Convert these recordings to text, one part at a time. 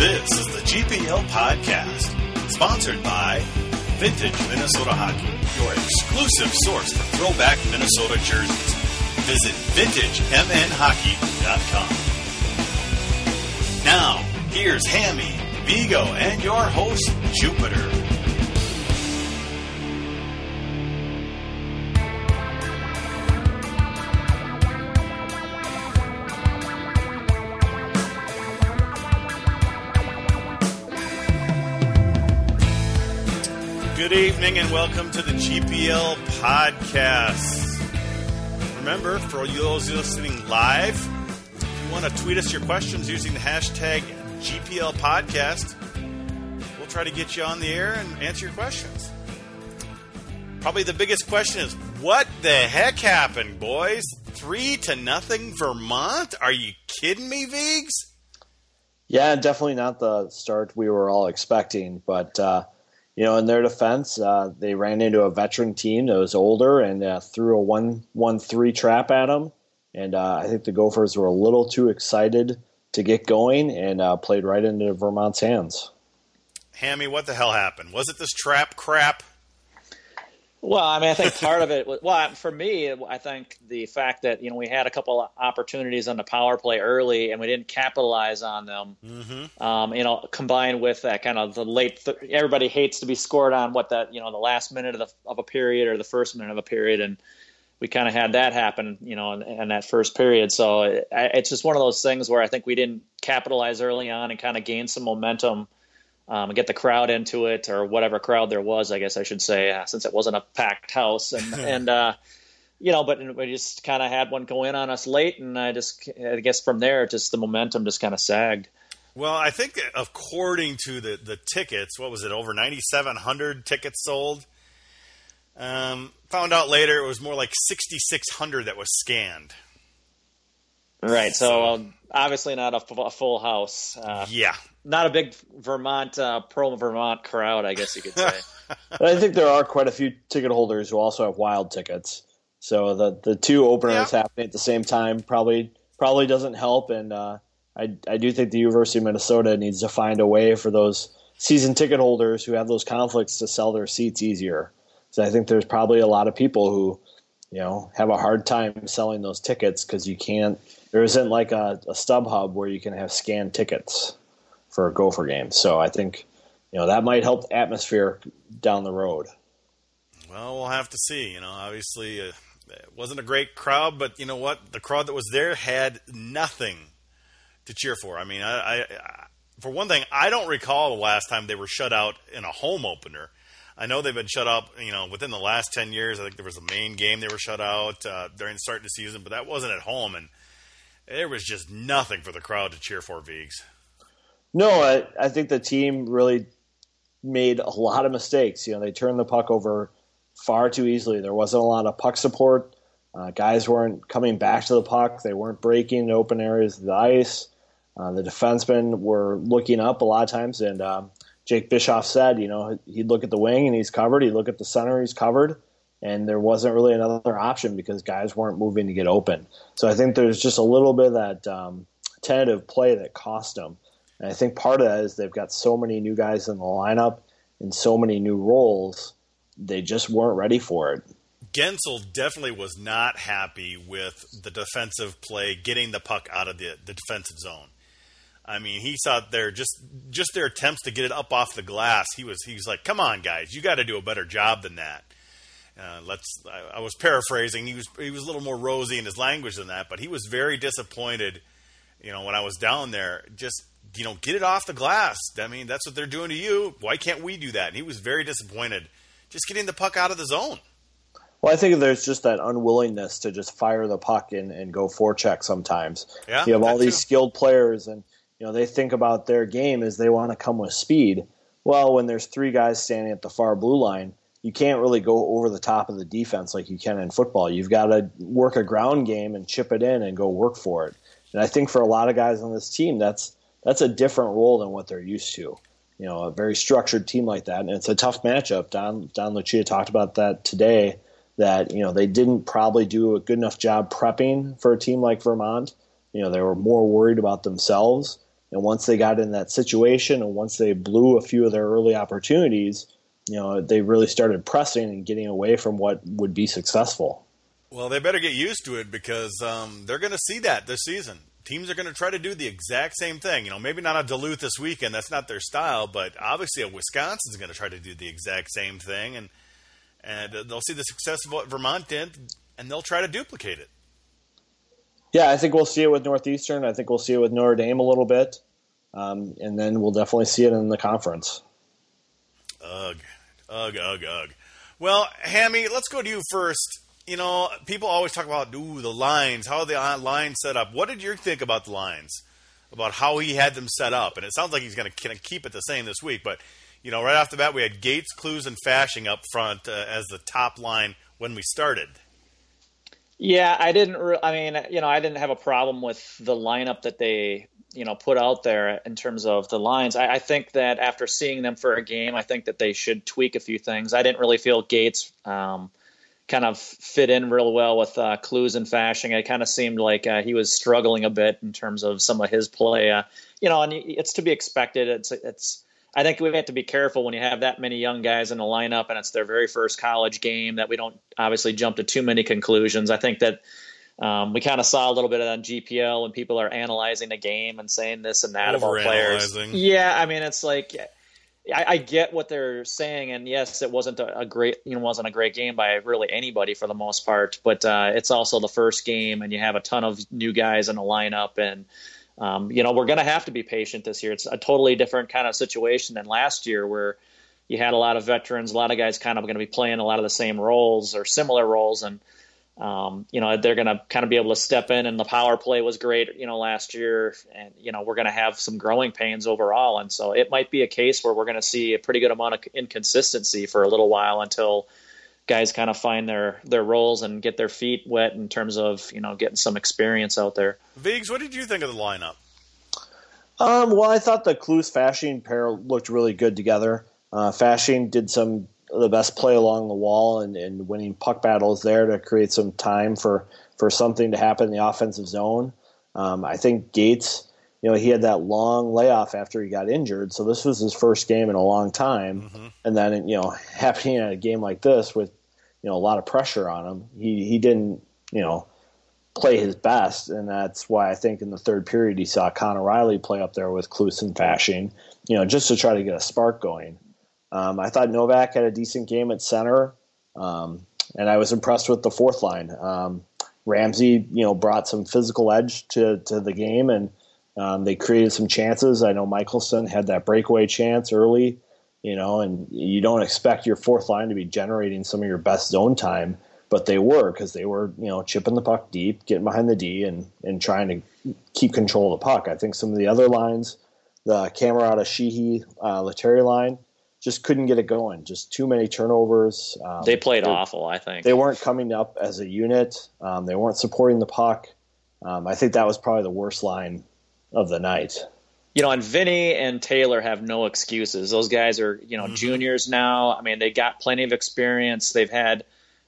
This is the GPL Podcast, sponsored by Vintage Minnesota Hockey, your exclusive source for throwback Minnesota jerseys. Visit VintageMNHockey.com. Now, here's Hammy, Vigo, and your host, Jupiter. Good evening and welcome to the GPL podcast. Remember, for you those listening live, if you want to tweet us your questions using the hashtag GPL podcast, we'll try to get you on the air and answer your questions. Probably the biggest question is what the heck happened, boys? Three to nothing Vermont? Are you kidding me, Vigs? Yeah, definitely not the start we were all expecting, but. Uh, you know, in their defense, uh, they ran into a veteran team that was older and uh, threw a one-one-three trap at them. And uh, I think the Gophers were a little too excited to get going and uh, played right into Vermont's hands. Hammy, what the hell happened? Was it this trap crap? Well, I mean, I think part of it. Was, well, for me, I think the fact that you know we had a couple of opportunities on the power play early and we didn't capitalize on them. Mm-hmm. Um, you know, combined with that kind of the late. Th- everybody hates to be scored on what that you know the last minute of, the, of a period or the first minute of a period, and we kind of had that happen. You know, in, in that first period. So it, it's just one of those things where I think we didn't capitalize early on and kind of gain some momentum um, get the crowd into it or whatever crowd there was, I guess I should say, uh, since it wasn't a packed house. And, and uh, you know, but we just kind of had one go in on us late. And I just, I guess from there, just the momentum just kind of sagged. Well, I think according to the, the tickets, what was it, over 9,700 tickets sold? Um, found out later it was more like 6,600 that was scanned. Right. So, so um, obviously not a, full house. Uh, yeah not a big Vermont uh, pro Vermont crowd, I guess you could say. but I think there are quite a few ticket holders who also have wild tickets. So the the two openers yeah. happening at the same time probably probably doesn't help. And uh, I I do think the University of Minnesota needs to find a way for those season ticket holders who have those conflicts to sell their seats easier. So I think there's probably a lot of people who you know have a hard time selling those tickets because you can't. There isn't like a, a StubHub where you can have scanned tickets for a Gopher game. So I think you know that might help the atmosphere down the road. Well, we'll have to see. You know, obviously uh, it wasn't a great crowd, but you know what? The crowd that was there had nothing to cheer for. I mean, I, I, I for one thing, I don't recall the last time they were shut out in a home opener. I know they've been shut up, you know, within the last ten years. I think there was a main game they were shut out uh, during the start of the season, but that wasn't at home, and there was just nothing for the crowd to cheer for. Vigs. No, I, I think the team really made a lot of mistakes. You know, they turned the puck over far too easily. There wasn't a lot of puck support. Uh, guys weren't coming back to the puck. They weren't breaking in open areas of the ice. Uh, the defensemen were looking up a lot of times, and um, Jake Bischoff said, you know, he'd look at the wing and he's covered. He'd look at the center, he's covered, and there wasn't really another option because guys weren't moving to get open. So I think there's just a little bit of that um, tentative play that cost them. And I think part of that is they've got so many new guys in the lineup and so many new roles, they just weren't ready for it. Guentzel definitely was not happy with the defensive play, getting the puck out of the, the defensive zone. I mean, he saw there just just their attempts to get it up off the glass. He was he was like, "Come on, guys, you got to do a better job than that." Uh, let's. I, I was paraphrasing. He was he was a little more rosy in his language than that, but he was very disappointed. You know, when I was down there, just you know, get it off the glass. I mean, that's what they're doing to you. Why can't we do that? And he was very disappointed just getting the puck out of the zone. Well, I think there's just that unwillingness to just fire the puck and, and go forecheck sometimes. Yeah, you have all these too. skilled players, and you know they think about their game as they want to come with speed. Well, when there's three guys standing at the far blue line, you can't really go over the top of the defense like you can in football. You've got to work a ground game and chip it in and go work for it. And I think for a lot of guys on this team, that's that's a different role than what they're used to. You know, a very structured team like that, and it's a tough matchup. Don Don Lucia talked about that today. That you know they didn't probably do a good enough job prepping for a team like Vermont. You know, they were more worried about themselves And once they got in that situation, and once they blew a few of their early opportunities, you know, they really started pressing and getting away from what would be successful. Well, they better get used to it because um, they're going to see that this season. Teams are going to try to do the exact same thing. You know, maybe not a Duluth this weekend; that's not their style. But obviously, a Wisconsin's going to try to do the exact same thing, and and they'll see the success of what Vermont did, and they'll try to duplicate it. Yeah, I think we'll see it with Northeastern. I think we'll see it with Notre Dame a little bit, um, and then we'll definitely see it in the conference. Ugh, ugh, ugh, ugh. Well, Hammy, let's go to you first. You know, people always talk about ooh the lines, how the lines set up. What did you think about the lines? About how he had them set up, and it sounds like he's going to keep it the same this week. But you know, right off the bat, we had Gates, Kloos, and Fasching up front uh, as the top line when we started. Yeah, I didn't. Re- I mean, you know, I didn't have a problem with the lineup that they, you know, put out there in terms of the lines. I, I think that after seeing them for a game, I think that they should tweak a few things. I didn't really feel Gates um, kind of fit in real well with uh, Kloos and Fasching. It kind of seemed like uh, he was struggling a bit in terms of some of his play. Uh, you know, and it's to be expected. It's it's I think we have to be careful when you have that many young guys in the lineup and it's their very first college game that we don't obviously jump to too many conclusions. I think that um, we kind of saw a little bit on GPL when people are analyzing the game and saying this and that about players. Yeah, I mean, it's like I, I, get what they're saying, and yes, it wasn't a, a, great, you know, wasn't a great game by really anybody for the most part. But uh, it's also the first game, and you have a ton of new guys in the lineup, and um, you know, we're going to have to be patient this year. It's a totally different kind of situation than last year where you had a lot of veterans, a lot of guys kind of going to be playing a lot of the same roles or similar roles. And, um, you know, they're going to kind of be able to step in and the power play was great, you know, last year. And, you know, we're going to have some growing pains overall. And so it might be a case where we're going to see a pretty good amount of inconsistency for a little while until – guys kind of find their their roles and get their feet wet in terms of you know getting some experience out there. Viggs, what did you think of the lineup? Um, well, I thought the Kloos Fasching pair looked really good together. Uh, Fasching did some of the best play along the wall and, and winning puck battles there to create some time for, for something to happen in the offensive zone. Um, I think Gates, you know, he had that long layoff after he got injured, so this was his first game in a long time. Mm-hmm. And then, you know, happening at a game like this with you know a lot of pressure on him. He he didn't you know play his best, and that's why I think in the third period he saw Connor Reilly play up there with Kloos and Fasching, you know, just to try to get a spark going. Um, I thought Novak had a decent game at center, um, and I was impressed with the fourth line. Um, Ramsey, you know, brought some physical edge to to the game, and um, they created some chances. I know Michelson had that breakaway chance early you know, and you don't expect your fourth line to be generating some of your best zone time, but they were because they were, you know, chipping the puck deep, getting behind the D, and and trying to keep control of the puck. I think some of the other lines, the Cammarata Sheehy uh, line, just couldn't get it going. Just too many turnovers. Um, they played awful. I think they weren't coming up as a unit. Um, they weren't supporting the puck. Um, I think that was probably the worst line of the night you know, and Vinny and Taylor have no excuses. Those guys are, you know, mm-hmm. juniors now. I mean, they got plenty of experience. They've had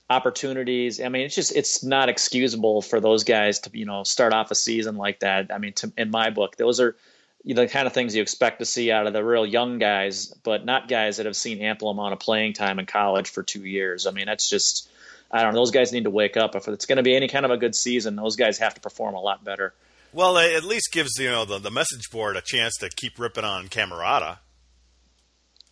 opportunities. I mean, it's just it's not excusable for those guys to, you know, start off a season like that. I mean, to, in my book, those are the kind of things you expect to see out of the real young guys, but not guys that have seen ample amount of playing time in college for two years. I mean, that's just I don't know. Those guys need to wake up. If it's going to be any kind of a good season, those guys have to perform a lot better. Well, it at least gives you know the, the message board a chance to keep ripping on Cammarata.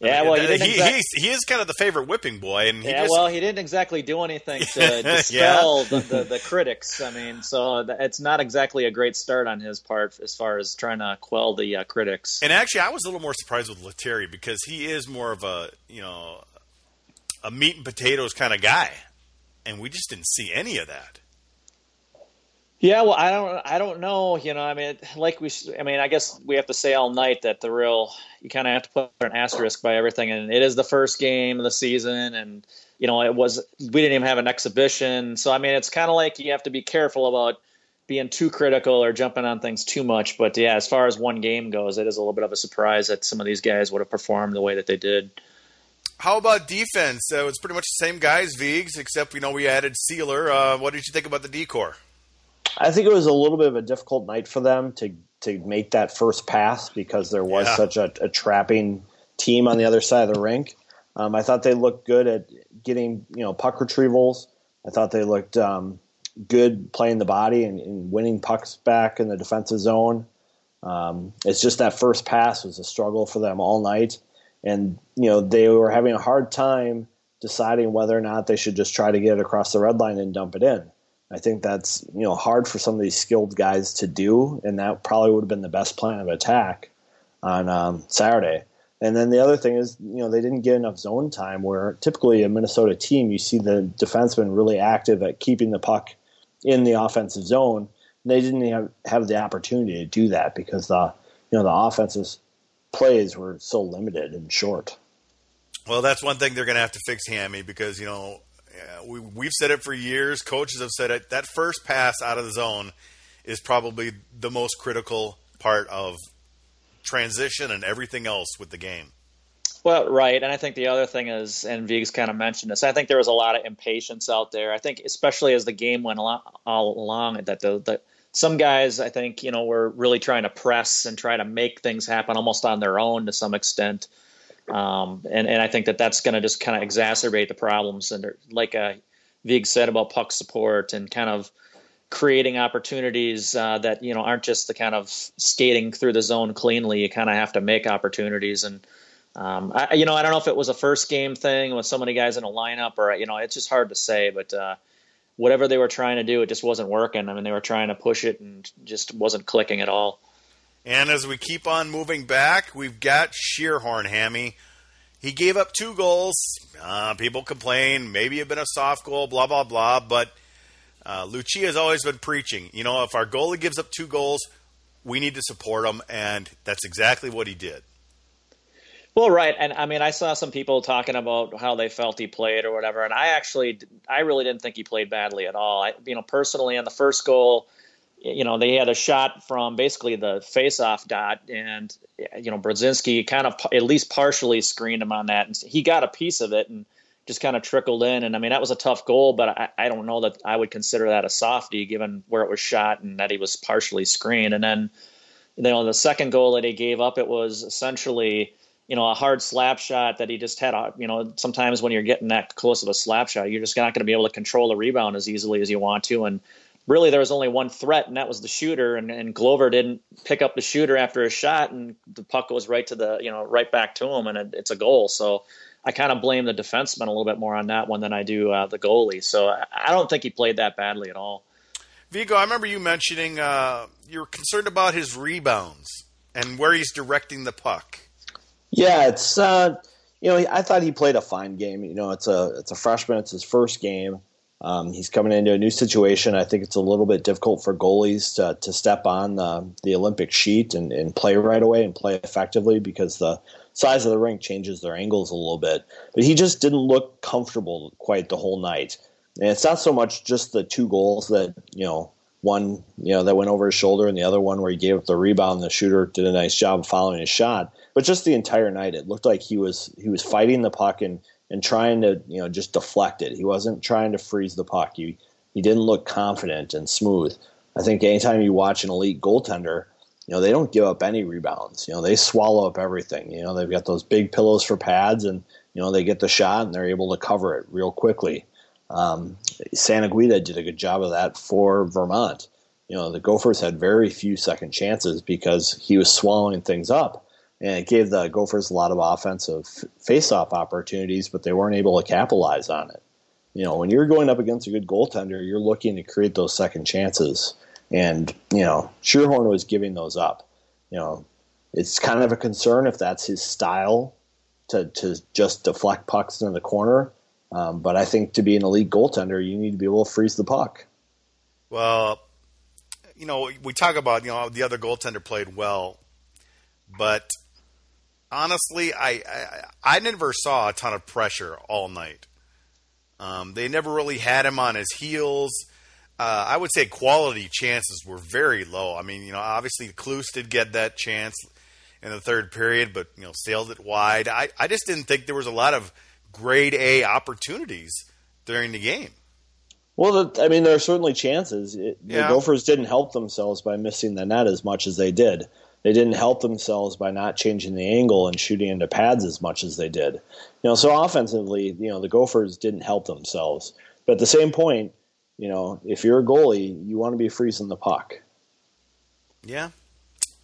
Yeah, well, he, he, he is kind of the favorite whipping boy, and yeah, just, well, he didn't exactly do anything to dispel yeah. the, the, the, critics. I mean, so it's not exactly a great start on his part as far as trying to quell the uh, critics. And actually, I was a little more surprised with Lettieri because he is more of a you know a meat and potatoes kind of guy, and we just didn't see any of that. Yeah, well, I don't, I don't know. You know, I mean, like we, I mean, I guess we have to say all night that the real, you kind of have to put an asterisk by everything, and it is the first game of the season, and you know, it was we didn't even have an exhibition, so I mean, it's kind of like you have to be careful about being too critical or jumping on things too much. But yeah, as far as one game goes, it is a little bit of a surprise that some of these guys would have performed the way that they did. How about defense? Uh, it's pretty much the same guys, Vigs, except you know we added Sealer. Uh, what did you think about the decor? I think it was a little bit of a difficult night for them to to make that first pass because there was Yeah. such a, a trapping team on the other side of the rink. Um, I thought they looked good at getting you know puck retrievals. I thought they looked um, good playing the body and, and winning pucks back in the defensive zone. Um, it's just that first pass was a struggle for them all night, and you know they were having a hard time deciding whether or not they should just try to get it across the red line and dump it in. I think that's you know hard for some of these skilled guys to do, and that probably would have been the best plan of attack on um, Saturday. And then the other thing is, you know, they didn't get enough zone time. Where typically a Minnesota team, you see the defensemen really active at keeping the puck in the offensive zone. They didn't have, have the opportunity to do that because the you know the offensive plays were so limited and short. Well, that's one thing they're going to have to fix, Hammy, because you know we we've said it for years. Coaches have said it. That first pass out of the zone is probably the most critical part of transition and everything else with the game. Well, right, and I think the other thing is, and Viggs kind of mentioned this. I think there was a lot of impatience out there. I think, especially as the game went along, all along, that the, the some guys, I think, you know, were really trying to press and try to make things happen almost on their own to some extent. Um, and and I think that that's going to just kind of exacerbate the problems. And like uh, Vig said about puck support and kind of creating opportunities uh, that you know aren't just the kind of skating through the zone cleanly. You kind of have to make opportunities and. Um, I, you know, I don't know if it was a first game thing with so many guys in a lineup, or you know, it's just hard to say. But uh, whatever they were trying to do, it just wasn't working. I mean, they were trying to push it and just wasn't clicking at all. And as we keep on moving back, we've got Schierhorn Hammy. He gave up two goals. Uh, people complain, maybe it been a soft goal, blah blah blah. But uh, Lucia has always been preaching. You know, if our goalie gives up two goals, we need to support him, and that's exactly what he did. Well, right, and I mean, I saw some people talking about how they felt he played or whatever, and I actually, I really didn't think he played badly at all. I, you know, personally, on the first goal, you know, they had a shot from basically the face-off dot, and you know, Brodzinski kind of at least partially screened him on that, and he got a piece of it and just kind of trickled in. And I mean, that was a tough goal, but I, I don't know that I would consider that a softie given where it was shot and that he was partially screened. And then, you know, the second goal that he gave up, it was essentially you know, a hard slap shot that he just had. A, you know, sometimes when you're getting that close of a slap shot, you're just not going to be able to control the rebound as easily as you want to. And really, there was only one threat, and that was the shooter. And, and Glover didn't pick up the shooter after a shot, and the puck goes right to the, you know, right back to him, and it, it's a goal. So I kind of blame the defenseman a little bit more on that one than I do uh, the goalie. So I, I don't think he played that badly at all. Vigo, I remember you mentioning uh, you're concerned about his rebounds and where he's directing the puck. Yeah, it's uh, you know I thought he played a fine game. You know, it's a it's a freshman. It's his first game. Um, he's coming into a new situation. I think it's a little bit difficult for goalies to, to step on the, the Olympic sheet and, and play right away and play effectively because the size of the rink changes their angles a little bit. But he just didn't look comfortable quite the whole night. And it's not so much just the two goals that you know one you know that went over his shoulder and the other one where he gave up the rebound. The shooter did a nice job following his shot, but just the entire night, it looked like he was he was fighting the puck and and trying to you know just deflect it. He wasn't trying to freeze the puck. He he didn't look confident and smooth. I think anytime you watch an elite goaltender, you know they don't give up any rebounds. You know they swallow up everything. You know they've got those big pillows for pads, and you know they get the shot and they're able to cover it real quickly. Um, Santaguida did a good job of that for Vermont. You know the Gophers had very few second chances because he was swallowing things up and it gave the Gophers a lot of offensive face-off opportunities, but they weren't able to capitalize on it. You know, when you're going up against a good goaltender, you're looking to create those second chances, and you know, Schierhorn was giving those up. You know, it's kind of a concern if that's his style to to just deflect pucks in the corner. Um, but I think to be an elite goaltender, you need to be able to freeze the puck. Well, you know, we talk about you know the other goaltender played well, but honestly, I, I, I never saw a ton of pressure all night. Um, they never really had him on his heels. Uh, I would say quality chances were very low. I mean, you know, obviously Kloos did get that chance in the third period, but you know, sailed it wide. I, I just didn't think there was a lot of grade A opportunities during the game. Well, I mean, there are certainly chances. It, yeah. The Gophers didn't help themselves by missing the net as much as they did. They didn't help themselves by not changing the angle and shooting into pads as much as they did. You know, so offensively, you know, the Gophers didn't help themselves. But at the same point, you know, if you're a goalie, you want to be freezing the puck. Yeah,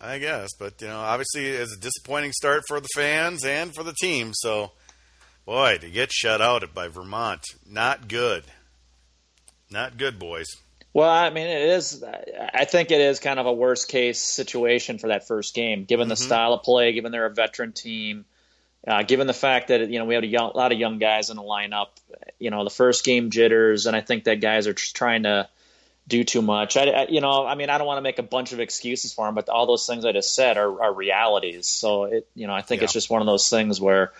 I guess. But, you know, obviously it's a disappointing start for the fans and for the team. So, boy, to get shut out by Vermont, not good. Not good, boys. Well, I mean, it is. I think it is kind of a worst case situation for that first game, given the mm-hmm. style of play, given they're a veteran team, uh, given the fact that you know we had a, young, a lot of young guys in the lineup. You know, the first game jitters, and I think that guys are trying to do too much. I, I, you know, I mean, I don't want to make a bunch of excuses for them, but all those things I just said are, are realities. So it, you know, I think yeah. it's just one of those things where,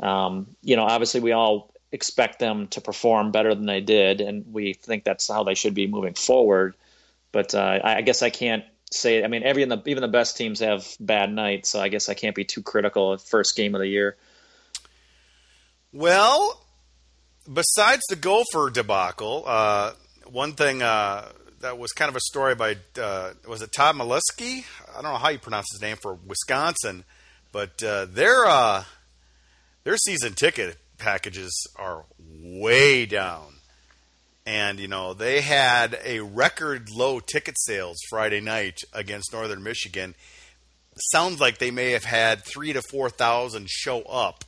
um, you know, obviously we all expect them to perform better than they did, and we think that's how they should be moving forward. But uh, I guess I can't say. I mean, every the, even the best teams have bad nights, so I guess I can't be too critical of first game of the year. Well, besides the Gopher debacle, uh, one thing uh, that was kind of a story by uh, was it Todd Milewski? I don't know how you pronounce his name for Wisconsin, but uh, their uh, their season ticket packages are way down. And, you know, they had a record low ticket sales Friday night against Northern Michigan. Sounds like they may have had three to 4,000 show up.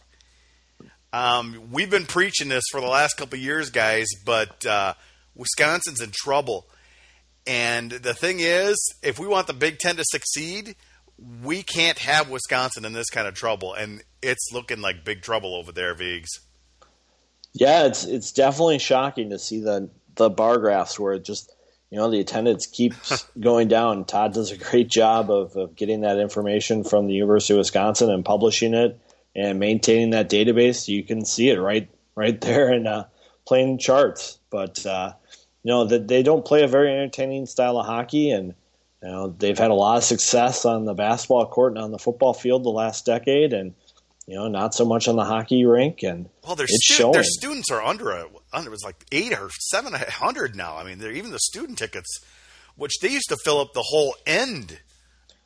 Um, we've been preaching this for the last couple years, guys, but uh, Wisconsin's in trouble. And the thing is, if we want the Big Ten to succeed, we can't have Wisconsin in this kind of trouble, and it's looking like big trouble over there, Vigs. Yeah, it's it's definitely shocking to see the the bar graphs where it just you know the attendance keeps going down. Todd does a great job of, of getting that information from the University of Wisconsin and publishing it and maintaining that database. You can see it right right there in uh, plain charts. But uh, you know that they don't play a very entertaining style of hockey, and you know they've had a lot of success on the basketball court and on the football field the last decade, and you know not so much on the hockey rink. And well, their stu- their students are under a under it was like eight or seven hundred now. I mean, they're even the student tickets, which they used to fill up the whole end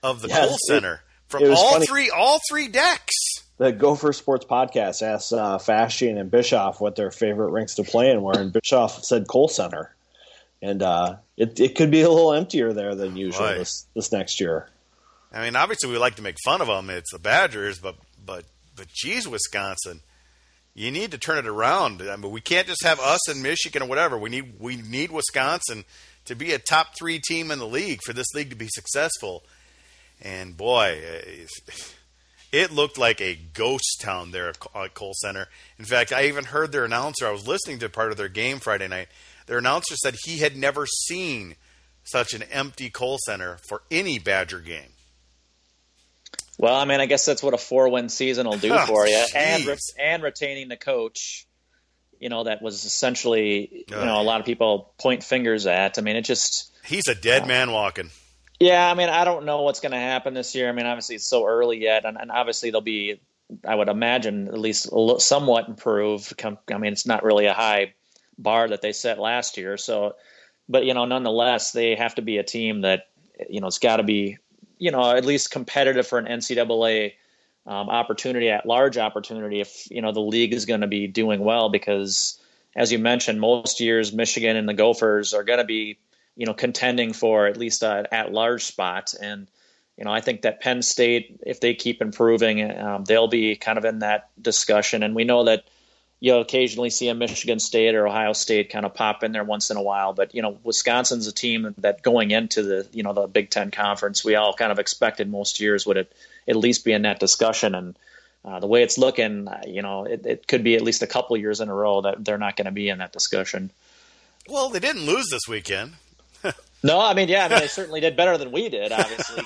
of the yeah, Kohl Center from all funny. three all three decks the Gopher Sports podcast asked uh, Fasching and Bischoff what their favorite rinks to play in were, and Bischoff said Kohl Center and uh, it it could be a little emptier there than usual right. this this next year. I mean, obviously we like to make fun of them. It's the Badgers, but but but geez, Wisconsin, you need to turn it around. I mean, we can't just have us and Michigan or whatever. We need we need Wisconsin to be a top three team in the league for this league to be successful. And boy, it looked like a ghost town there at Kohl Center. In fact, I even heard their announcer. I was listening to part of their game Friday night their announcer said he had never seen such an empty Kohl Center for any Badger game. Well, I mean, I guess that's what a four-win season will do oh, for you, and re- and retaining the coach. You know, that was essentially you know a lot of people point fingers at. I mean, it just he's a dead uh, man walking. Yeah, I mean, I don't know what's going to happen this year. I mean, obviously it's so early yet, and, and obviously they'll be, I would imagine, at least somewhat improved. I mean, it's not really a high bar that they set last year. So, but you know, nonetheless, they have to be a team that you know it's got to be you know at least competitive for an NCAA um, opportunity at large opportunity if you know the league is going to be doing well because as you mentioned, most years Michigan and the Gophers are going to be you know contending for at least an at large spot and. You know, I think that Penn State, if they keep improving, um, they'll be kind of in that discussion. And we know that you'll occasionally see a Michigan State or Ohio State kind of pop in there once in a while. But you know, Wisconsin's a team that going into the you know the Big Ten conference, we all kind of expected most years would it at least be in that discussion. And uh, the way it's looking, you know, it, it could be at least a couple years in a row that they're not going to be in that discussion. Well, they didn't lose this weekend. No, I mean, yeah, I mean, they certainly did better than we did, obviously.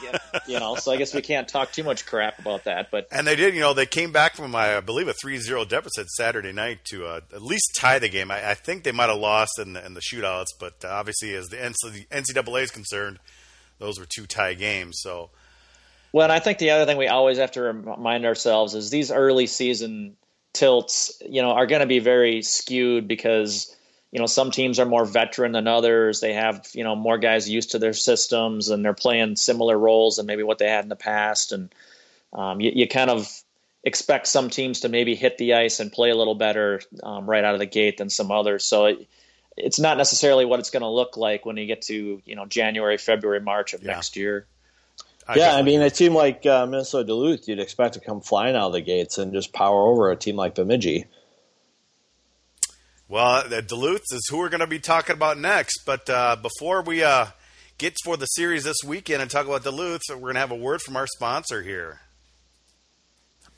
you know, so I guess we can't talk too much crap about that. But and they did, you know, they came back from I believe a 3-0 deficit Saturday night to uh, at least tie the game. I, I think they might have lost in the, in the shootouts, but uh, obviously, as the NCAA is concerned, those were two tie games. So, well, and I think the other thing we always have to remind ourselves is these early season tilts, you know, are going to be very skewed because you know, some teams are more veteran than others. They have, you know, more guys used to their systems and they're playing similar roles than maybe what they had in the past. And um, you, you, kind of expect some teams to maybe hit the ice and play a little better um, right out of the gate than some others. So it, it's not necessarily what it's going to look like when you get to, you know, January, February, March of yeah. next year. I yeah, I mean, a team like uh, Minnesota Duluth, you'd expect to come flying out of the gates and just power over a team like Bemidji. Well, Duluth is who we're going to be talking about next. But uh, before we uh, get for the series this weekend and talk about Duluth, we're going to have a word from our sponsor here.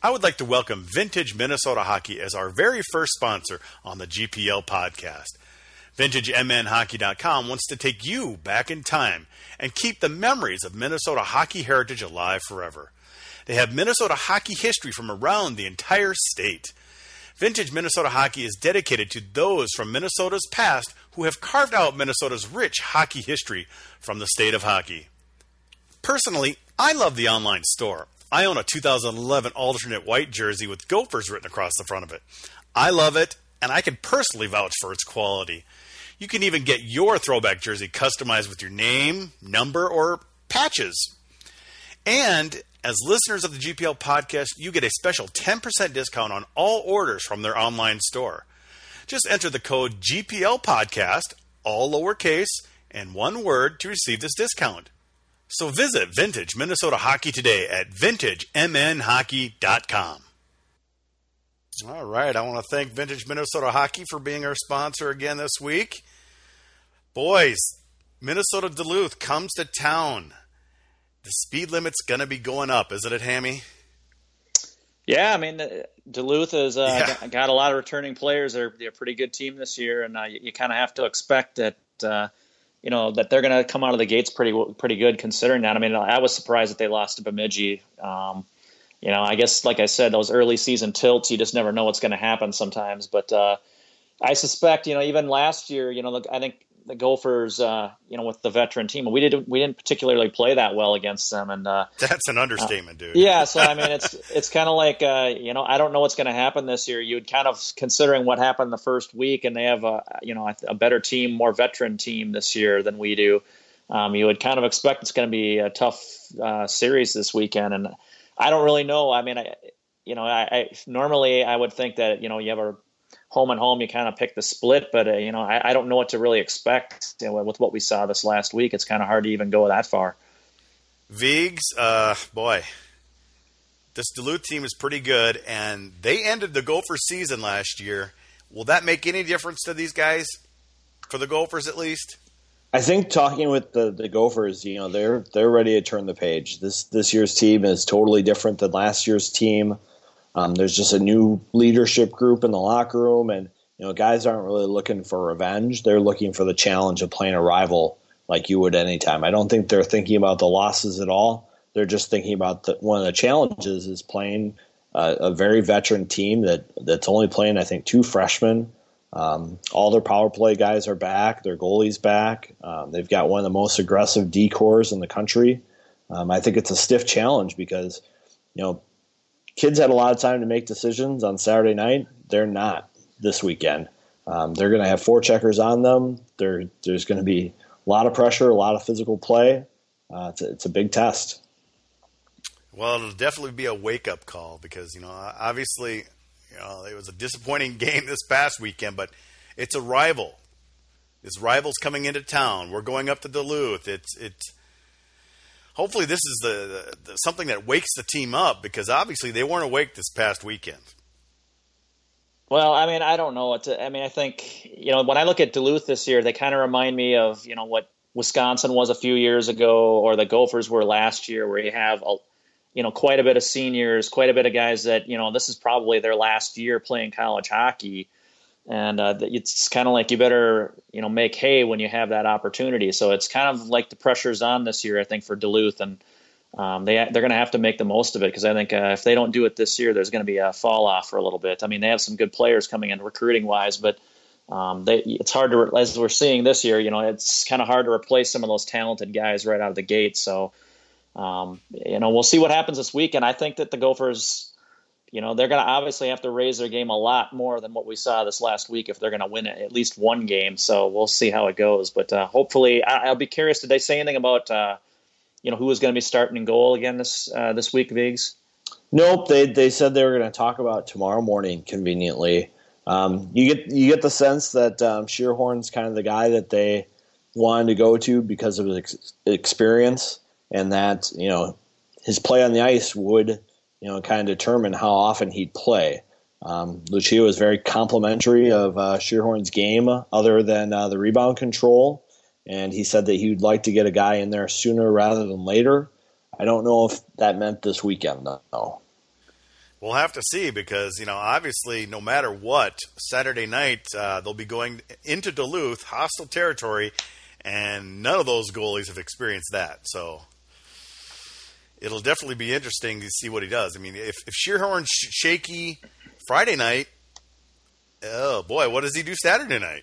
I would like to welcome Vintage Minnesota Hockey as our very first sponsor on the GPL podcast. VintageMNHockey.com wants to take you back in time and keep the memories of Minnesota hockey heritage alive forever. They have Minnesota hockey history from around the entire state. Vintage Minnesota Hockey is dedicated to those from Minnesota's past who have carved out Minnesota's rich hockey history from the state of hockey. Personally, I love the online store. I own a 2011 alternate white jersey with Gophers written across the front of it. I love it, and I can personally vouch for its quality. You can even get your throwback jersey customized with your name, number, or patches. And as listeners of the GPL podcast, you get a special 10% discount on all orders from their online store. Just enter the code GPL podcast, all lowercase, and one word to receive this discount. So visit Vintage Minnesota Hockey today at vintagemnhockey.com. All right, I want to thank Vintage Minnesota Hockey for being our sponsor again this week. Boys, Minnesota Duluth comes to town the speed limit's going to be going up, isn't it, Hammy? Yeah, I mean, Duluth has uh, yeah. got, a lot of returning players. They're, they're a pretty good team this year, and uh, you, you kind of have to expect that. Uh, you know that they're going to come out of the gates pretty pretty good considering that. I mean, I was surprised that they lost to Bemidji. Um, you know, I guess like I said, those early season tilts, you just never know what's going to happen sometimes. But uh, I suspect, you know, even last year, you know, I think the Gophers, uh, you know, with the veteran team, we didn't we didn't particularly play that well against them, and uh, that's an understatement, uh, dude. Yeah, so I mean, it's it's kind of like uh, you know, I don't know what's going to happen this year. You'd kind of considering what happened the first week, and they have a you know a better team, more veteran team this year than we do. Um, you would kind of expect it's going to be a tough uh, series this weekend, and I don't really know. I mean, I you know, I, I normally I would think that you know you have a home and home, you kind of pick the split. But uh, you know, I, I, don't know what to really expect you know, with what we saw this last week. It's kind of hard to even go that far. Vigs, uh, boy, this Duluth team is pretty good, and they ended the Gopher season last year. Will that make any difference to these guys, for the Gophers at least? I think talking with the, the Gophers, you know, they're they're ready to turn the page. This this year's team is totally different than last year's team. Um, there's just a new leadership group in the locker room, and you know, guys aren't really looking for revenge. They're looking for the challenge of playing a rival like you would anytime. I don't think they're thinking about the losses at all. They're just thinking about the, one of the challenges is playing uh, a very veteran team that that's only playing, I think, two freshmen. Um, all their power play guys are back. Their goalie's back. Um, they've got one of the most aggressive decors in the country. Um, I think it's a stiff challenge because, you know, kids had a lot of time to make decisions on Saturday night. They're not this weekend. Um, they're going to have four checkers on them. There, there's going to be a lot of pressure, a lot of physical play. Uh, it's, a, it's, a, big test. Well, it'll definitely be a wake up call because you know obviously you know it was a disappointing game this past weekend, but it's a rival. This rival's coming into town. We're going up to Duluth. It's it's hopefully this is the, the, the, something that wakes the team up because obviously they weren't awake this past weekend. Well, I mean, I don't know what to. I mean, I think you know when I look at Duluth this year, they kind of remind me of you know what Wisconsin was a few years ago, or the Gophers were last year, where you have a, you know quite a bit of seniors, quite a bit of guys that you know this is probably their last year playing college hockey and uh, it's kind of like you better you know make hay when you have that opportunity. So it's kind of like the pressure's on this year, I think, for Duluth, and um, they they're going to have to make the most of it because I think uh, if they don't do it this year, there's going to be a fall off for a little bit. I mean, they have some good players coming in recruiting wise, but um, they, it's hard to as we're seeing this year. You know, it's kind of hard to replace some of those talented guys right out of the gate. So. Um, you know, we'll see what happens this week, and I think that the Gophers you know they're going to obviously have to raise their game a lot more than what we saw this last week if they're going to win at least one game. So we'll see how it goes. But uh, hopefully, I, will be curious. Did they say anything about uh, you know who was going to be starting in goal again this uh, this week, Vigs? Nope. They they said they were going to talk about tomorrow morning. Conveniently, um, you get you get the sense that um, Schierhorn's kind of the guy that they wanted to go to because of his ex- experience, and that you know his play on the ice would you know kind of determine how often he'd play. Um, Lucia was very complimentary of uh, Schierhorn's game, other than uh, the rebound control, and he said that he would like to get a guy in there sooner rather than later. I don't know if that meant this weekend though. We'll have to see because you know obviously no matter what Saturday night uh, they'll be going into Duluth, hostile territory, and none of those goalies have experienced that. So it'll definitely be interesting to see what he does. I mean, if if Schierhorn's shaky Friday night, oh boy, what does he do Saturday night?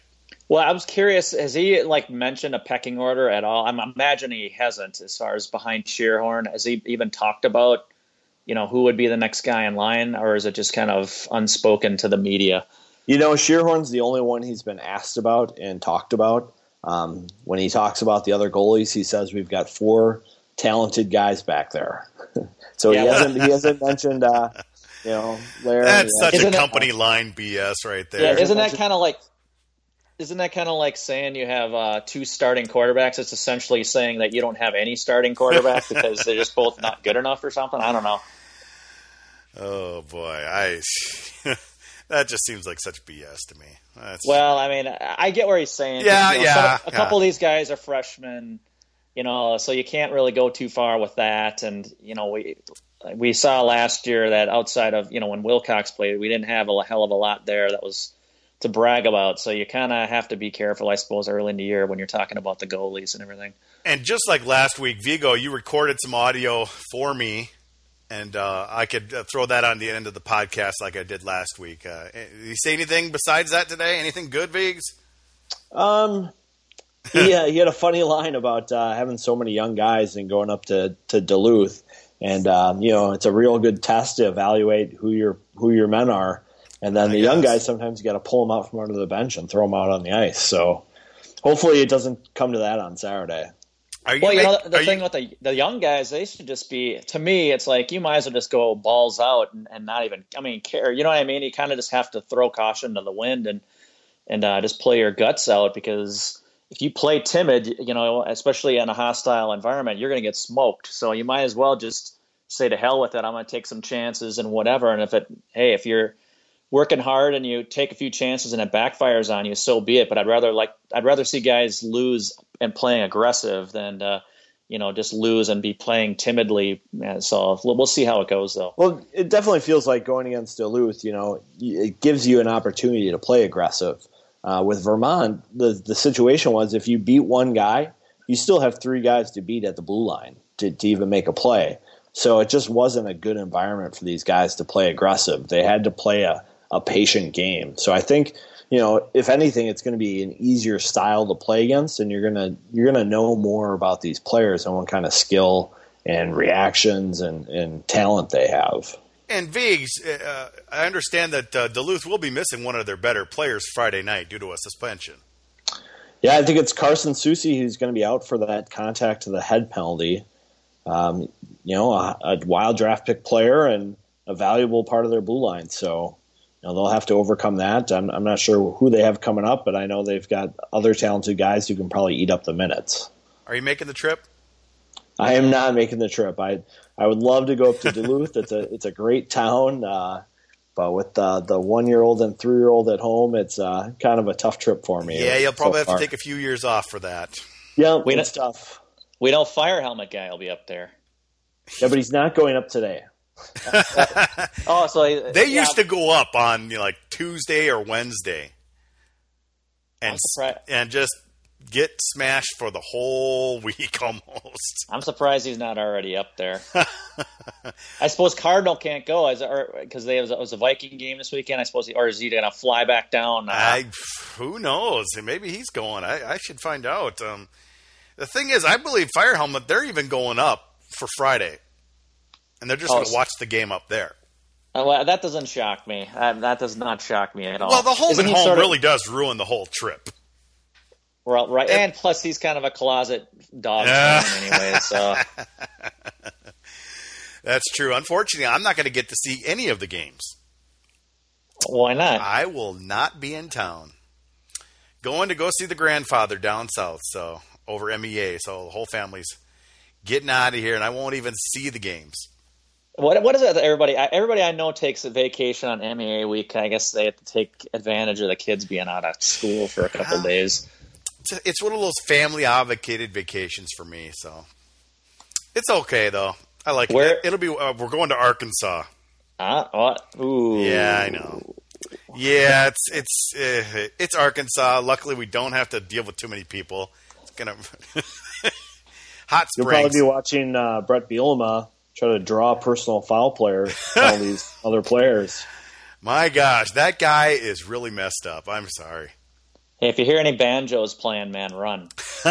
Well, I was curious. Has he like mentioned a pecking order at all? I'm imagining he hasn't, as far as behind Schierhorn. Has he even talked about, you know, who would be the next guy in line, or is it just kind of unspoken to the media? You know, Schierhorn's the only one he's been asked about and talked about. Um, when he talks about the other goalies, he says we've got four talented guys back there. so yeah, he hasn't he hasn't mentioned uh, you know Larry. That's such a company line BS right there. Yeah, isn't that kind of like isn't that kind of like saying you have uh, two starting quarterbacks? It's essentially saying that you don't have any starting quarterback because they're just both not good enough or something. I don't know. Oh boy, I that just seems like such BS to me. That's... Well, I mean, I get where he's saying. Yeah, you know, yeah. Some, a couple of these guys are freshmen, you know, so you can't really go too far with that. And you know, we we saw last year that outside of you know when Wilcox played, we didn't have a hell of a lot there that was to brag about. So you kind of have to be careful, I suppose, early in the year when you're talking about the goalies and everything. And just like last week, Vigo, you recorded some audio for me, and uh, I could uh, throw that on the end of the podcast like I did last week. Uh, did you say anything besides that today? Anything good, Vigs? Um, yeah, he had a funny line about uh, having so many young guys and going up to, to Duluth. And um, you know, it's a real good test to evaluate who your who your men are and then I the guess. young guys sometimes you got to pull them out from under the bench and throw them out on the ice. So hopefully it doesn't come to that on Saturday. You well, you know, the, the thing you... with the the young guys, they should just be. To me, it's like you might as well just go balls out and, and not even. I mean, care. You know what I mean? You kind of just have to throw caution to the wind and and uh, just play your guts out because if you play timid, you know, especially in a hostile environment, you're going to get smoked. So you might as well just say to hell with it. I'm going to take some chances and whatever. And if it, hey, if you're working hard and you take a few chances and it backfires on you, so be it. But I'd rather like I'd rather see guys lose and playing aggressive than uh, you know just lose and be playing timidly. So we'll see how it goes though. Well, it definitely feels like going against Duluth. You know, it gives you an opportunity to play aggressive. Uh, with Vermont, the the situation was if you beat one guy, you still have three guys to beat at the blue line to, to even make a play. So it just wasn't a good environment for these guys to play aggressive. They had to play a, a patient game. So I think you know, if anything, it's going to be an easier style to play against, and you're gonna you're gonna know more about these players and what kind of skill and reactions and, and talent they have. And Vigs, uh, I understand that uh, Duluth will be missing one of their better players Friday night due to a suspension. Yeah, I think it's Carson Soucy who's going to be out for that contact to the head penalty. Um, you know, a, a wild draft pick player and a valuable part of their blue line. So know, they'll have to overcome that. I'm, I'm not sure who they have coming up, but I know they've got other talented guys who can probably eat up the minutes. Are you making the trip? I am not making the trip. I I would love to go up to Duluth. it's a it's a great town, uh, but with the the one year old and three year old at home, it's uh, kind of a tough trip for me. Yeah, you'll probably so have to take a few years off for that. Yeah, we it's tough. We know Fire Helmet guy will be up there. Yeah, but he's not going up today. oh, so they yeah. used to go up on you know, like Tuesday or Wednesday, and and just get smashed for the whole week almost. I'm surprised he's not already up there. I suppose Cardinal can't go as because they it was a Viking game this weekend. I suppose, he, or is he going to fly back down? Uh, I who knows? Maybe he's going. I, I should find out. Um, the thing is, I believe Fire Helmet they're even going up for Friday and they're just oh, going to watch the game up there. Uh, well, that doesn't shock me. Uh, that does not shock me at all. Well, the home Isn't and home sort of- really does ruin the whole trip. Well, right, and plus he's kind of a closet dog anyway. So That's true. Unfortunately, I'm not going to get to see any of the games. why not? I will not be in town. Going to go see the grandfather down south, so over MEA. So the whole family's getting out of here, and I won't even see the games. What what is it? that Everybody, I- everybody I know takes a vacation on MEA week. I guess they have to take advantage of the kids being out of school for a couple ah. days. It's, it's one of those family obligated vacations for me, so it's okay though. I like Where- it. It'll be. Uh, we're going to Arkansas. Uh, what? Ooh. Yeah, I know. Yeah, it's it's uh, it's Arkansas. Luckily, we don't have to deal with too many people. It's gonna hot springs. You'll probably be watching uh, Brett Bielema try to draw personal foul players, all these other players. My gosh, that guy is really messed up. I'm sorry. Hey, if you hear any banjos playing, man, run.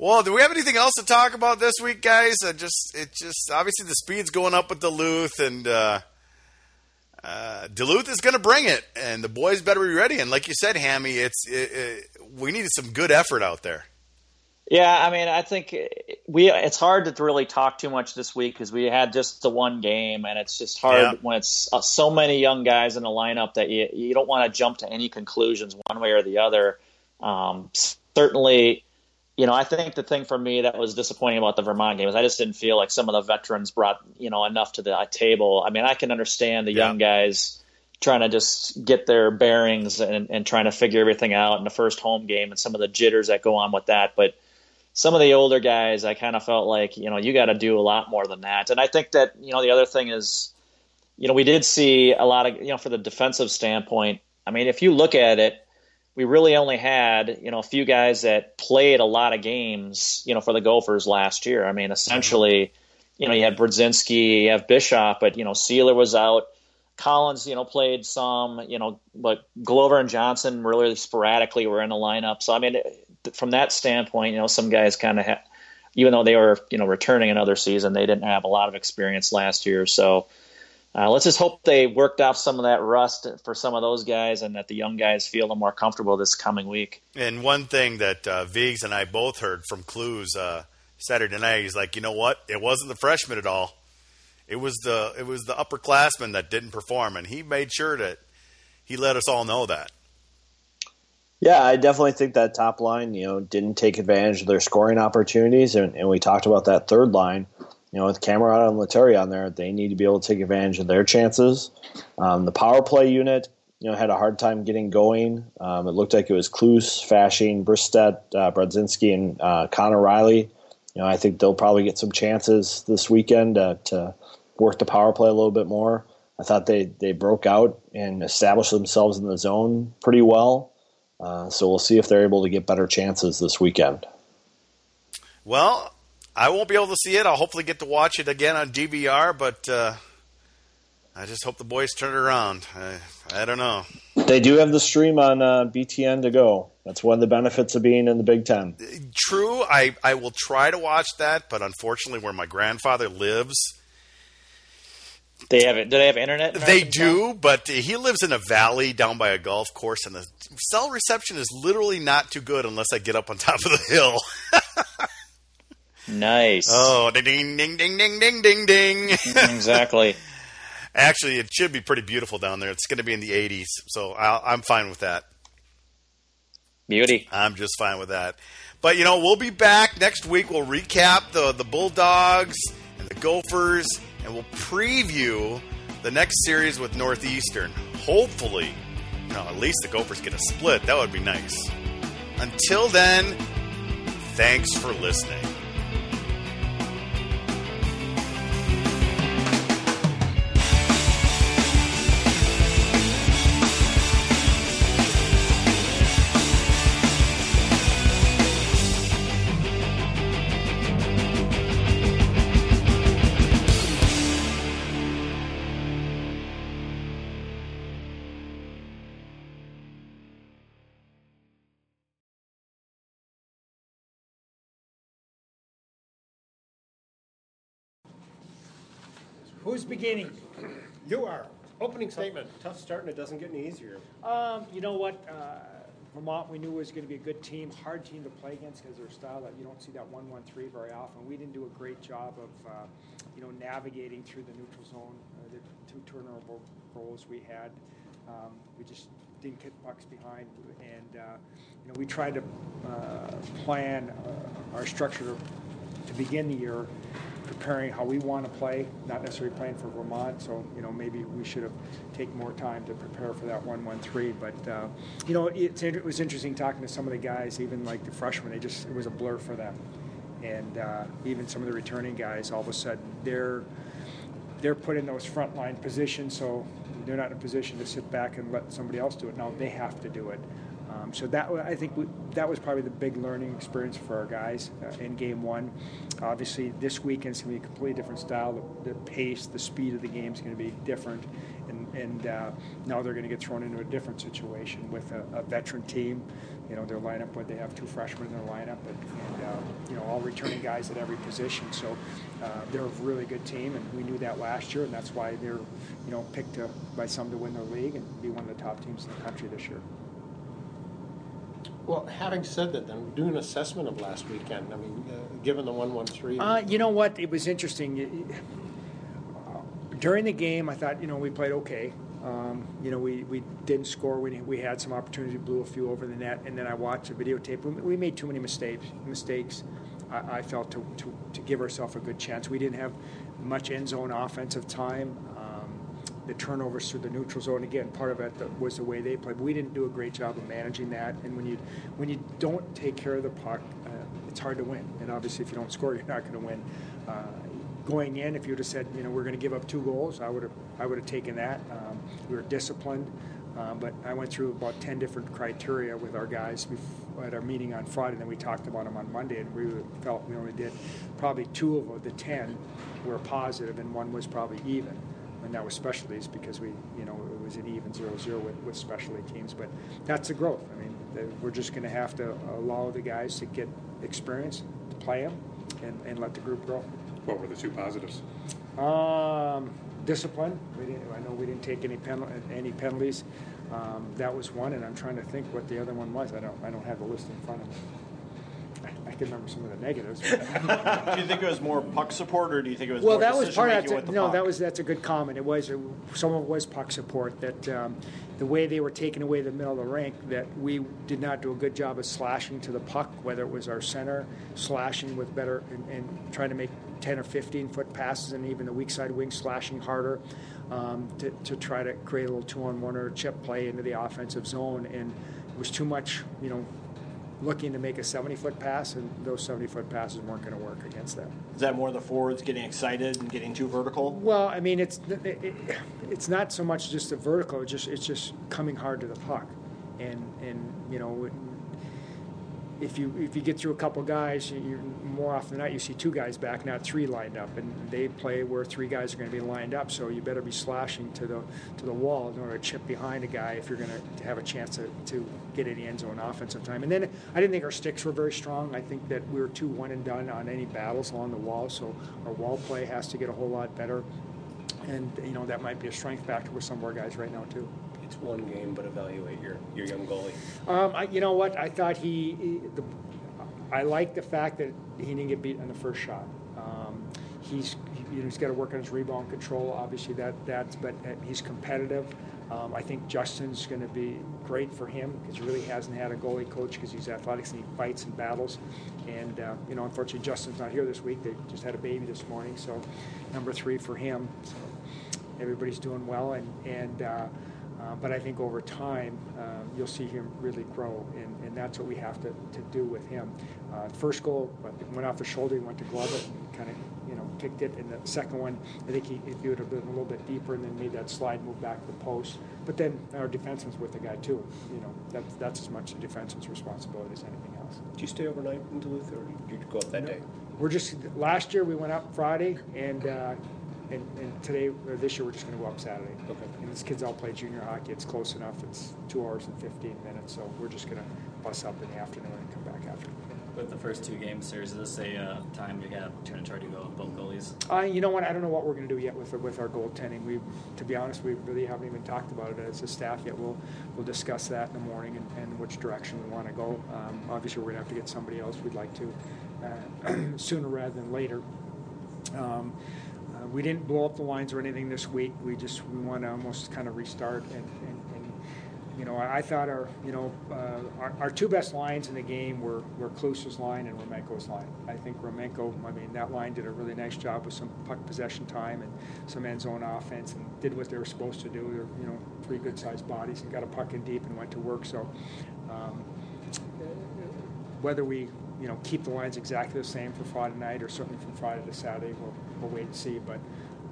Well, do we have anything else to talk about this week, guys? I just it just obviously the speed's going up with Duluth, and uh, uh, Duluth is going to bring it, and the boys better be ready. And like you said, Hammy, it's it, it, we needed some good effort out there. Yeah, I mean, I think we. It's hard to really talk too much this week because we had just the one game, and it's just hard Yeah. when it's uh, so many young guys in the lineup that you you don't want to jump to any conclusions one way or the other. Um, certainly, you know, I think the thing for me that was disappointing about the Vermont game is I just didn't feel like some of the veterans brought you know enough to the uh, table. I mean, I can understand the Yeah. young guys trying to just get their bearings and, and trying to figure everything out in the first home game and some of the jitters that go on with that, but some of the older guys, I kind of felt like, you know, you got to do a lot more than that. And I think that, you know, the other thing is, you know, we did see a lot of, you know, for the defensive standpoint, I mean, if you look at it, we really only had, you know, a few guys that played a lot of games, you know, for the Gophers last year. I mean, essentially, you know, you had Brodzinski, you have Bischoff, but, you know, Seeler was out. Collins, you know, played some, you know, but Glover and Johnson really sporadically were in the lineup. So, I mean, from that standpoint, you know, some guys kind of had, even though they were, you know, returning another season, they didn't have a lot of experience last year. So uh, let's just hope they worked off some of that rust for some of those guys and that the young guys feel more comfortable this coming week. And one thing that uh, Viggs and I both heard from Kloos uh, Saturday night, he's like, you know what? It wasn't the freshmen at all. It was the it was the upperclassmen that didn't perform, and he made sure that he let us all know that. Yeah, I definitely think that top line, you know, didn't take advantage of their scoring opportunities, and, and we talked about that third line. You know, with Cameron and Lettieri on there, they need to be able to take advantage of their chances. Um, the power play unit, you know, had a hard time getting going. Um, it looked like it was Kloos, Fasching, Bristedt, uh, Brodzinski, and uh, Connor Reilly. You know, I think they'll probably get some chances this weekend uh, to work the power play a little bit more. I thought they, they broke out and established themselves in the zone pretty well. Uh, so we'll see if they're able to get better chances this weekend. Well, I won't be able to see it. I'll hopefully get to watch it again on DVR, but uh, I just hope the boys turn it around. I, I don't know. They do have the stream on uh, BTN to go. That's one of the benefits of being in the Big Ten. True, I, I will try to watch that, but unfortunately, where my grandfather lives, they have it. Do they have internet? They do, but he lives in a valley down by a golf course, and the cell reception is literally not too good unless I get up on top of the hill. nice. Oh, ding, ding, ding, ding, ding, ding, ding. exactly. Actually, it should be pretty beautiful down there. It's going to be in the 80s, so i I'm fine with that. Beauty. I'm just fine with that. But you know, we'll be back next week. We'll recap the the Bulldogs and the Gophers and we'll preview the next series with Northeastern. Hopefully, know, at least the Gophers get a split. That would be nice. Until then, thanks for listening. Who's beginning? You are. Opening statement. Tough start and it doesn't get any easier. Um, you know what? Uh, Vermont, we knew was going to be a good team, hard team to play against because their style that you don't see that one-one-three very often. We didn't do a great job of, uh, you know, navigating through the neutral zone. Uh, the two turnover goals we had, um, we just didn't get pucks behind, and uh, you know, we tried to uh, plan uh, our structure to, begin the year preparing how we want to play, not necessarily playing for Vermont. So you know maybe we should have taken more time to prepare for that one-one-three. But uh, you know it was interesting talking to some of the guys, even like the freshmen. They just it was a blur for them, and uh, even some of the returning guys. All of a sudden they're they're put in those frontline positions, so they're not in a position to sit back and let somebody else do it. Now they have to do it. Um, so that I think we, that was probably the big learning experience for our guys uh, in game one. Obviously, this weekend's going to be a completely different style. The, the, pace, the speed of the game is going to be different, and, and uh, now they're going to get thrown into a different situation with a, a, veteran team. You know, their lineup, but they have two freshmen in their lineup, and, and uh, you know all returning guys at every position. So uh, they're a really good team, and we knew that last year, and that's why they're you know picked to, by some to win their league and be one of the top teams in the country this year. Well, having said that, then do an assessment of last weekend. I mean, uh, given the one one three. Uh, you know what? It was interesting. During the game, I thought you know we played okay. Um, you know, we, we didn't score. We, we had some opportunity, blew a few over the net, and then I watched the videotape. We, we made too many mistakes. Mistakes. I, I felt to, to, to give ourselves a good chance. We didn't have much end zone offensive time the turnovers through the neutral zone. Again, part of it was the way they played. But we didn't do a great job of managing that. And when you when you don't take care of the puck, uh, it's hard to win. And obviously, if you don't score, you're not going to win. Uh, going in, if you would have said, you know, we're going to give up two goals, I would have I would have taken that. Um, we were disciplined. Uh, but I went through about 10 different criteria with our guys at our meeting on Friday, and then we talked about them on Monday, and we felt we only did probably two of the 10 were positive, and one was probably even and that was specialties because we, you know, it was an even 0-0 with, with specialty teams. But that's the growth. I mean, the, we're just going to have to allow the guys to get experience, to play them, and, and let the group grow. What were the two positives? Um, discipline. I know we didn't take any penal- any penalties. Um, that was one, and I'm trying to think what the other one was. I don't I don't have the list in front of me. Can remember some of the negatives. do you think it was more puck support, or do you think it was well? That was part of it. No, puck? that was that's a good comment. It was some of it was puck support. That um, the way they were taking away the middle of the rink, that we did not do a good job of slashing to the puck, whether it was our center slashing with better and, and trying to make 10 or 15 foot passes, and even the weak side wing slashing harder um, to, to try to create a little two on one or chip play into the offensive zone. And it was too much, you know, looking to make a 70 foot pass, and those 70 foot passes weren't going to work against them. Is that more the forwards getting excited and getting too vertical? Well, I mean, it's it, it's not so much just the vertical; it's just it's just coming hard to the puck, and and you know if you if you get through a couple guys, you more often than not you see two guys back, not three lined up, and they play where three guys are going to be lined up. So you better be slashing to the to the wall in order to chip behind a guy if you're going to have a chance to, to get any end zone offensive time. And then I didn't think our sticks were very strong. I think that we were too one and done on any battles along the wall. So our wall play has to get a whole lot better, and you know that might be a strength factor with some of our guys right now too it's one game, but evaluate your, your young goalie. Um, I, you know what? I thought he, he the, I like the fact that he didn't get beat on the first shot. Um, he's you know, he's got to work on his rebound control. Obviously, that that's but uh, he's competitive. Um, I think Justin's going to be great for him because he really hasn't had a goalie coach because he's athletic and he fights and battles. And uh, you know, unfortunately, Justin's not here this week. They just had a baby this morning, so number three for him. So everybody's doing well, and and. Uh, uh, but I think over time, uh, you'll see him really grow, and, and that's what we have to, to do with him. Uh, first goal went off the shoulder, he went to glove it, and kind of you know kicked it. And the second one, I think he, if he would have been a little bit deeper and then made that slide move back to the post. But then our defenseman's with the guy too. You know, that's that's as much the defenseman's responsibility as anything else. Did you stay overnight in Duluth, or did you go up that no. day? We're just last year we went up Friday and uh, and, and today or this year we're just going to go up Saturday. Okay. And these kids all play junior hockey. It's close enough. It's two hours and 15 minutes, so we're just going to bus up in the afternoon and come back after. with the first two games, series, is this a uh, time you have to try to go with both goalies? Uh, you know what? I don't know what we're going to do yet with with our goaltending. We, to be honest, we really haven't even talked about it as a staff yet. We'll we'll discuss that in the morning and, and which direction we want to go. Um, obviously, we're going to have to get somebody else. We'd like to uh, sooner rather than later. Um, we didn't blow up the lines or anything this week. We just we want to almost kind of restart and, and, and you know I, thought our you know uh, our, our two best lines in the game were were Kloos's line and Romanko's line. I think Romanko, I mean that line did a really nice job with some puck possession time and some end zone offense and did what they were supposed to do. They're you know three good sized bodies and got a puck in deep and went to work. So. Um, whether we you know keep the lines exactly the same for Friday night or certainly from Friday to Saturday, we'll, we'll wait and see. But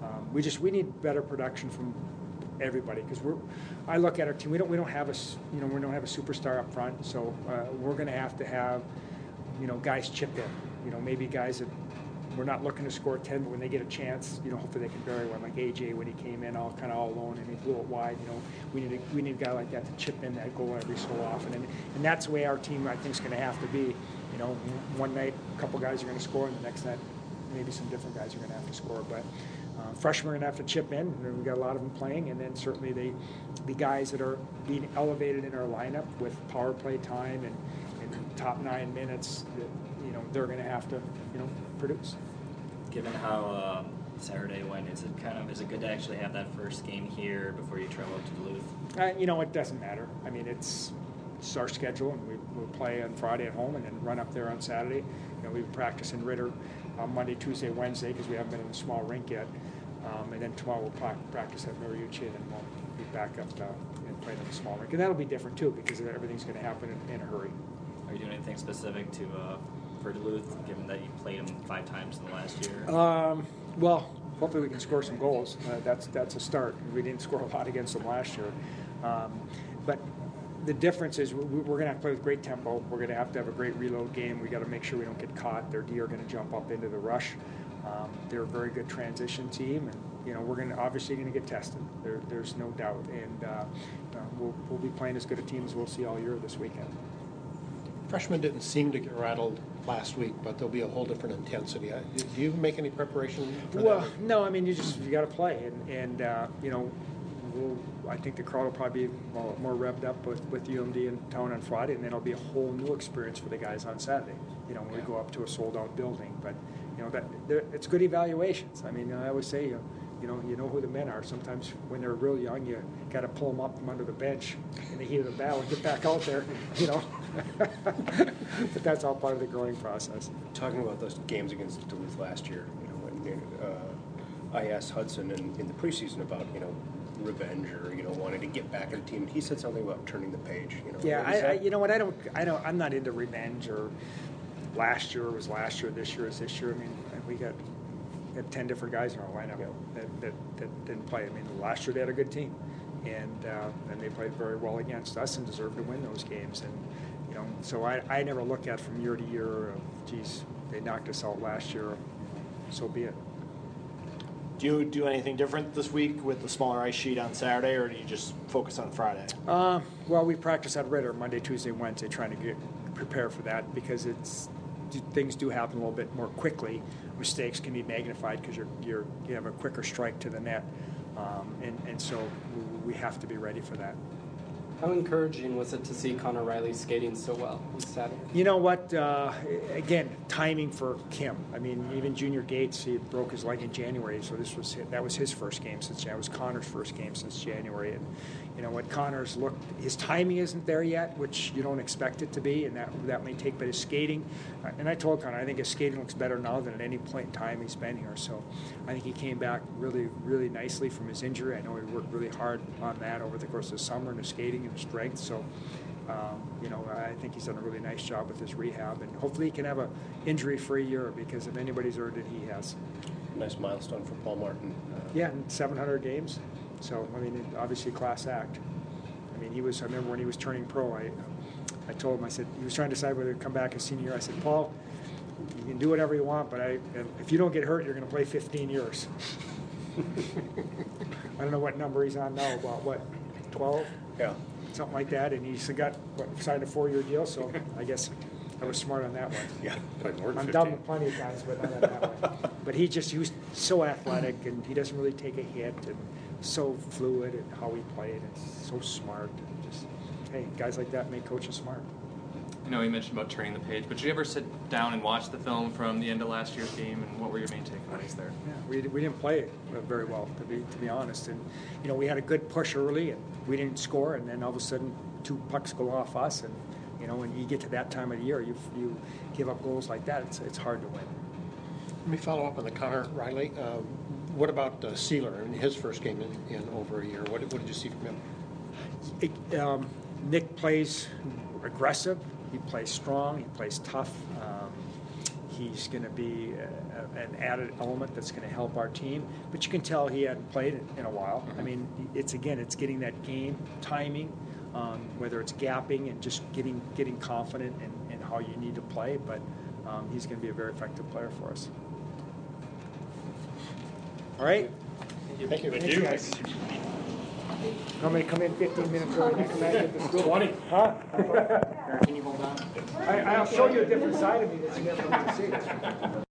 um, we just we need better production from everybody because we're. I look at our team. We don't we don't have a you know we don't have a superstar up front, so uh, we're going to have to have you know guys chip in. You know maybe guys that we're not looking to score 10, but when they get a chance, you know, hopefully they can bury one. Like AJ when he came in, all kind of all alone, and he blew it wide. You know, we need a, we need a guy like that to chip in that goal every so often, and and that's the way our team I think is going to have to be. You know, one night a couple guys are going to score, and the next night maybe some different guys are going to have to score. But uh, freshmen are going to have to chip in. And we've got a lot of them playing, and then certainly the the guys that are being elevated in our lineup with power play time and, and top nine minutes. That, you know, they're going to have to you know produce given how uh, Saturday went, is it kind of is it good to actually have that first game here before you travel up to Duluth? Uh, you know, it doesn't matter. I mean, it's it's our schedule, and we, we'll play on Friday at home, and then run up there on Saturday. You know, we practice in Ridder on Monday, Tuesday, Wednesday because we haven't been in the small rink yet, um, and then tomorrow we'll practice at Mariucci, and then we'll be back up uh, and play in the small rink, and that'll be different too because everything's going to happen in, in, a hurry. Are you doing anything specific to? Uh, for Duluth, given that you played them five times in the last year? Um, well, hopefully we can score some goals. Uh, that's that's a start. We didn't score a lot against them last year, um, but the difference is we're going to have to play with great tempo. We're going to have to have a great reload game. We got to make sure we don't get caught. Their D are going to jump up into the rush. Um, they're a very good transition team, and you know we're going to obviously going to get tested. There, there's no doubt, and uh, uh, we'll, we'll be playing as good a team as we'll see all year this weekend. Freshmen didn't seem to get rattled last week, but there'll be a whole different intensity. Do you make any preparation for well, that? no. I mean, you just you got to play, and and uh, you know, we'll, I think the crowd will probably be more, more revved up with, with UMD in town on Friday, and then it'll be a whole new experience for the guys on Saturday. You know, when we go up to a sold out building, but you know that it's good evaluations. I mean, I always say you. Know, you know, you know who the men are. Sometimes when they're real young, you got to pull them up from under the bench in the heat of the battle and get back out there. You know, but that's all part of the growing process. Talking about those games against Duluth last year, you know, when uh, I asked Hudson in, in the preseason about you know revenge or you know wanting to get back at the team. He said something about turning the page. You know, yeah, I, I, you know what? I don't, I don't, I'm not into revenge or last year was last year, this year is this year. I mean, we got had 10 different guys in our lineup that, that, that, didn't play. I mean, last year they had a good team, and uh, and they played very well against us and deserved to win those games. And you know, so I, I never look at from year to year. Of, geez, they knocked us out last year. So be it. Do you do anything different this week with the smaller ice sheet on Saturday, or do you just focus on Friday? Uh, well, we practice at Ridder Monday, Tuesday, Wednesday, trying to get prepare for that because it's things do happen a little bit more quickly. Mistakes can be magnified because you're, you're, you have a quicker strike to the net, um, and, and so we have to be ready for that. How encouraging was it to see Connor Reilly skating so well? You know what? Uh, again, timing for Kim. I mean, even Junior Gates, he broke his leg in January, so this was that was his first game since that was Connor's first game since January, and you know what Connor's looked his timing isn't there yet, which you don't expect it to be, and that that may take. But his skating, uh, and I told Connor, I think his skating looks better now than at any point in time he's been here. So I think he came back really, really nicely from his injury. I know he worked really hard on that over the course of the summer and his skating and his strength. So. Um, you know, I think he's done a really nice job with his rehab, and hopefully he can have a injury-free year because if anybody's earned it, he has. Nice milestone for Paul Martin. Uh, yeah, 700 games. So I mean, obviously class act. I mean, he was. I remember when he was turning pro. I, I told him. I said he was trying to decide whether to come back as senior year. I said, Paul, you can do whatever you want, but I, if you don't get hurt, you're going to play 15 years. I don't know what number he's on now. About what, 12? Yeah. Something like that. And he's got what, signed a four-year deal. So I guess I was smart on that one. Yeah. Played more than I'm 15. dumb plenty of times, but not on that one. But he just, he was so athletic, and he doesn't really take a hit, and so fluid, and how he played, and so smart. And just, hey, guys like that make coaches smart. I know you mentioned about turning the page, but did you ever sit down and watch the film from the end of last year's game, and what were your main takeaways there? Yeah, we, we didn't play it very well, to be to be honest. And you know, we had a good push early, and we didn't score, and then all of a sudden, two pucks go off us, and you know, when you get to that time of the year, you you give up goals like that, it's it's hard to win. Let me follow up on the Connor Reilly. Um, what about uh, Seeler in his first game in, in over a year? What, what did you see from him? It, um, Nick plays aggressive. He plays strong. He plays tough. Um, he's going to be a, a, an added element that's going to help our team. But you can tell he hadn't played in, a while. I mean, it's again, it's getting that game timing, um, whether it's gapping and just getting getting confident in, in how you need to play. But um, he's going to be a very effective player for us. All right. Thank you. Thank you, guys. I'm gonna come in 15 minutes early next time. Get the school. 20. Huh? Can you hold on? I, I'll show you a different side of me that you for me to see.